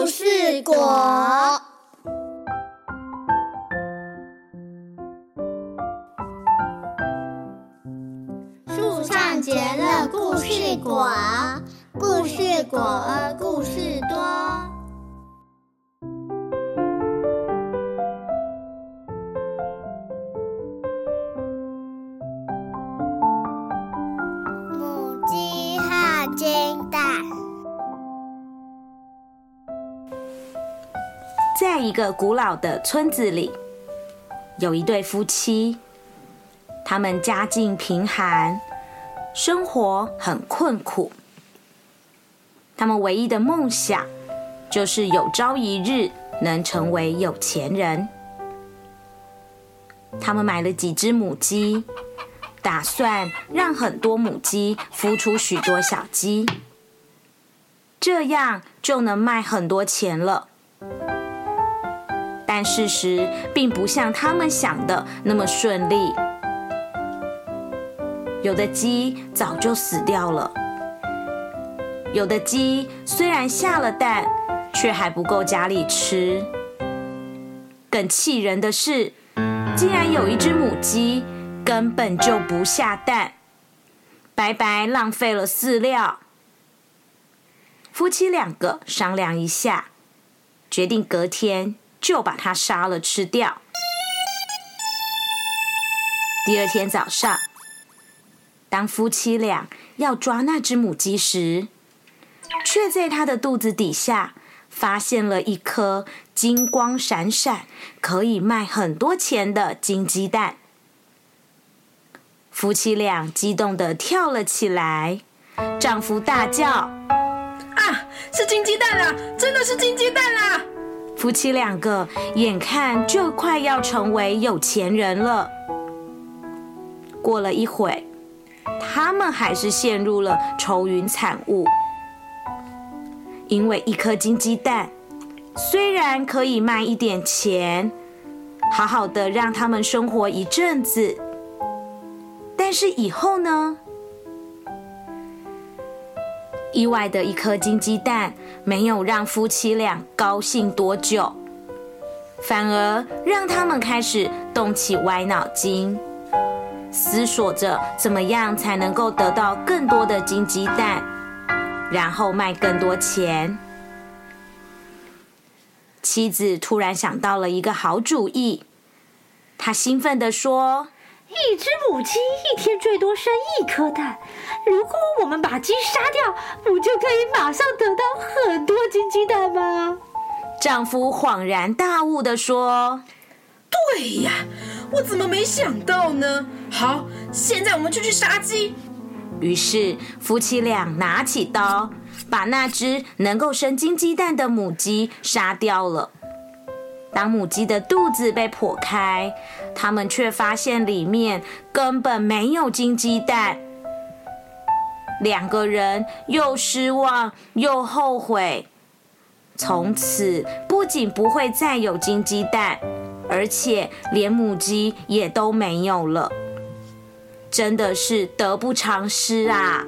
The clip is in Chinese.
故事果。树上结了故事果，故事果，故事多。在一个古老的村子里，有一对夫妻，他们家境贫寒，生活很困苦。他们唯一的梦想，就是有朝一日能成为有钱人。他们买了几只母鸡，打算让很多母鸡孵出许多小鸡，这样就能卖很多钱了。但事实并不像他们想的那么顺利，有的鸡早就死掉了，有的鸡虽然下了蛋，却还不够家里吃。更气人的是，竟然有一只母鸡根本就不下蛋，白白浪费了饲料。夫妻两个商量一下，决定隔天。就把它杀了吃掉。第二天早上，当夫妻俩要抓那只母鸡时，却在它的肚子底下发现了一颗金光闪闪、可以卖很多钱的金鸡蛋。夫妻俩激动的跳了起来，丈夫大叫：“啊，是金鸡蛋啦！真的是金鸡蛋啦！”夫妻两个眼看就快要成为有钱人了。过了一会，他们还是陷入了愁云惨雾，因为一颗金鸡蛋虽然可以卖一点钱，好好的让他们生活一阵子，但是以后呢？意外的一颗金鸡蛋没有让夫妻俩高兴多久，反而让他们开始动起歪脑筋，思索着怎么样才能够得到更多的金鸡蛋，然后卖更多钱。妻子突然想到了一个好主意，她兴奋地说。一只母鸡一天最多生一颗蛋，如果我们把鸡杀掉，不就可以马上得到很多金鸡蛋吗？丈夫恍然大悟的说：“对呀，我怎么没想到呢？好，现在我们就去杀鸡。”于是夫妻俩拿起刀，把那只能够生金鸡蛋的母鸡杀掉了。当母鸡的肚子被剖开，他们却发现里面根本没有金鸡蛋。两个人又失望又后悔，从此不仅不会再有金鸡蛋，而且连母鸡也都没有了。真的是得不偿失啊！